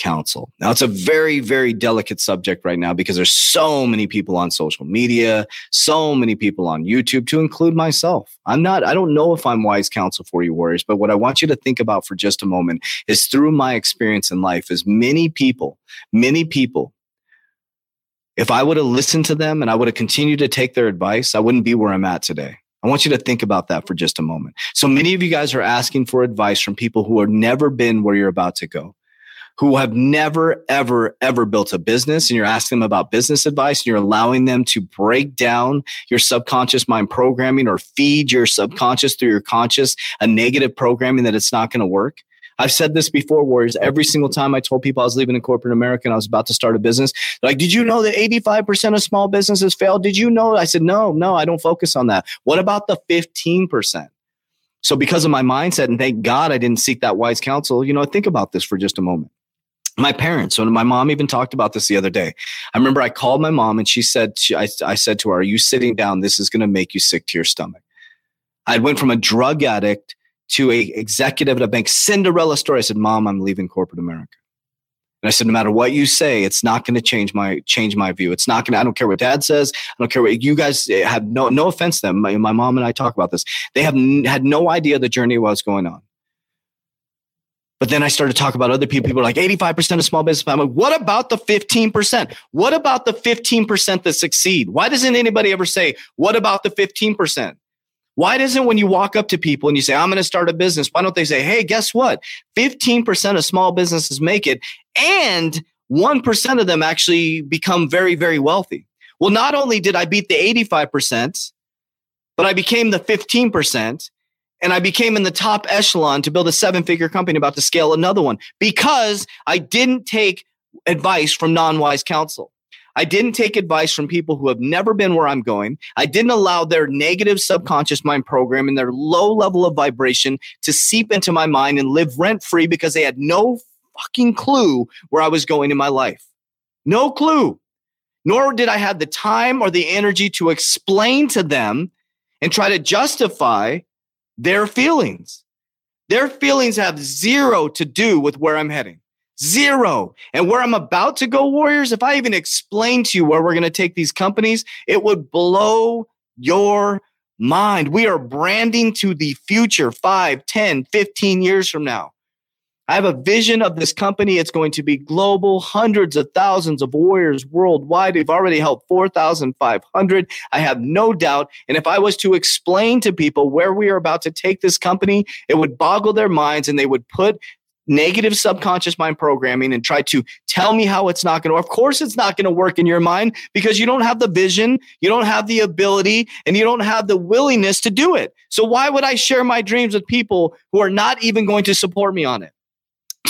counsel. Now, it's a very, very delicate subject right now because there's so many people on social media, so many people on YouTube, to include myself. I'm not, I don't know if I'm wise counsel for you, warriors, but what I want you to think about for just a moment is through my experience in life, is many people, many people, if I would have listened to them and I would have continued to take their advice, I wouldn't be where I'm at today. I want you to think about that for just a moment. So many of you guys are asking for advice from people who have never been where you're about to go who have never, ever, ever built a business and you're asking them about business advice and you're allowing them to break down your subconscious mind programming or feed your subconscious through your conscious a negative programming that it's not going to work. I've said this before, Warriors. Every single time I told people I was leaving in corporate America and I was about to start a business, like, did you know that 85% of small businesses fail? Did you know? I said, no, no, I don't focus on that. What about the 15%? So because of my mindset, and thank God I didn't seek that wise counsel, you know, think about this for just a moment my parents when my mom even talked about this the other day. I remember i called my mom and she said she, I, I said to her are you sitting down? This is going to make you sick to your stomach. I went from a drug addict to a executive at a bank cinderella story. I said mom i'm leaving corporate america. And i said no matter what you say it's not going to change my change my view. It's not going to i don't care what dad says. I don't care what you guys eh, have no no offense to them. My, my mom and i talk about this. They have n- had no idea the journey was going on but then I started to talk about other people. People are like 85% of small business. I'm like, what about the 15%? What about the 15% that succeed? Why doesn't anybody ever say, what about the 15%? Why doesn't when you walk up to people and you say, I'm going to start a business, why don't they say, hey, guess what? 15% of small businesses make it and 1% of them actually become very, very wealthy. Well, not only did I beat the 85%, but I became the 15% and I became in the top echelon to build a seven figure company about to scale another one because I didn't take advice from non wise counsel. I didn't take advice from people who have never been where I'm going. I didn't allow their negative subconscious mind program and their low level of vibration to seep into my mind and live rent free because they had no fucking clue where I was going in my life. No clue. Nor did I have the time or the energy to explain to them and try to justify their feelings. Their feelings have zero to do with where I'm heading. Zero. And where I'm about to go, Warriors, if I even explain to you where we're going to take these companies, it would blow your mind. We are branding to the future 5, 10, 15 years from now. I have a vision of this company. It's going to be global, hundreds of thousands of warriors worldwide. We've already helped 4,500. I have no doubt. And if I was to explain to people where we are about to take this company, it would boggle their minds and they would put negative subconscious mind programming and try to tell me how it's not going to of course it's not going to work in your mind because you don't have the vision you don't have the ability and you don't have the willingness to do it so why would i share my dreams with people who are not even going to support me on it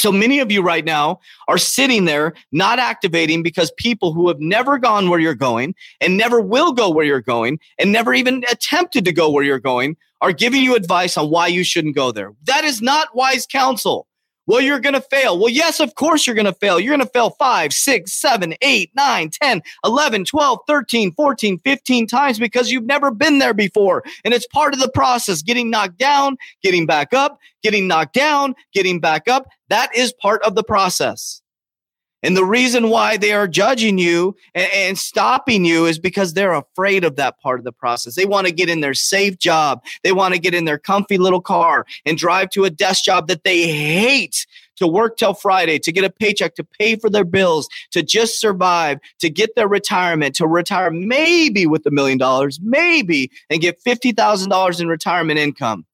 so many of you right now are sitting there not activating because people who have never gone where you're going and never will go where you're going and never even attempted to go where you're going are giving you advice on why you shouldn't go there. That is not wise counsel. Well, you're going to fail. Well, yes, of course you're going to fail. You're going to fail 5, 6, 7, 8, 9, 10, 11, 12, 13, 14, 15 times because you've never been there before. And it's part of the process getting knocked down, getting back up, getting knocked down, getting back up. That is part of the process. And the reason why they are judging you and, and, stopping you is because they're afraid of that part of the process. They want to get in their safe job. They want to get in their comfy little car and drive to a desk job that they hate to work till Friday, to get a paycheck, to pay for their bills, to just survive, to get their retirement, to retire maybe with a million dollars, maybe, and get $50,000 in retirement income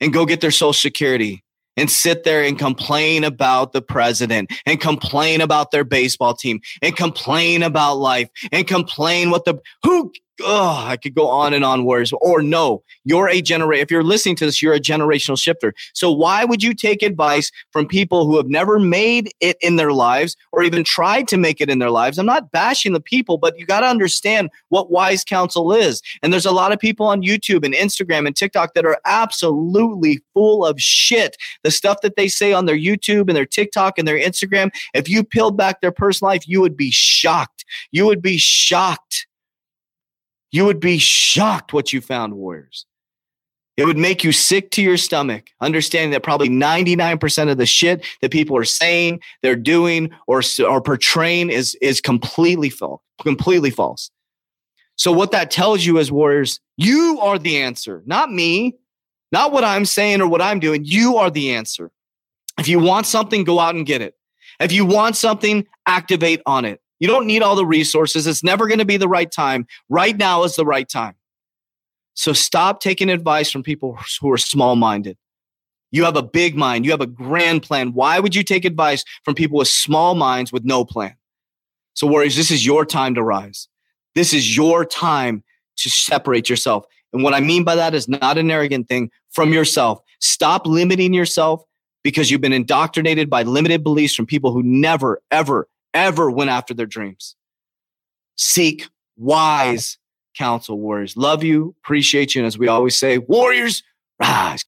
and go get their social security and sit there and complain about the president and complain about their baseball team and complain about life and complain what the who oh, I could go on and on words. Or no, you're a generation. If you're listening to this, you're a generational shifter. So why would you take advice from people who have never made it in their lives or even tried to make it in their lives? I'm not bashing the people, but you got to understand what wise counsel is. And there's a lot of people on YouTube and Instagram and TikTok that are absolutely full of shit. The stuff that they say on their YouTube and their TikTok and their Instagram, if you peeled back their personal life, you would be shocked. You would be shocked you would be shocked what you found, Warriors. It would make you sick to your stomach, understanding that probably 99% of the shit that people are saying, they're doing, or, or portraying is, is completely false. Completely false. So, what that tells you as Warriors, you are the answer, not me, not what I'm saying or what I'm doing. You are the answer. If you want something, go out and get it. If you want something, activate on it. You don't need all the resources. It's never going to be the right time. Right now is the right time. So stop taking advice from people who are small minded. You have a big mind, you have a grand plan. Why would you take advice from people with small minds with no plan? So, Warriors, this is your time to rise. This is your time to separate yourself. And what I mean by that is not an arrogant thing from yourself. Stop limiting yourself because you've been indoctrinated by limited beliefs from people who never, ever, ever went after their dreams. Seek wise counsel, warriors. Love you, appreciate you. And as we always say, warriors, rise.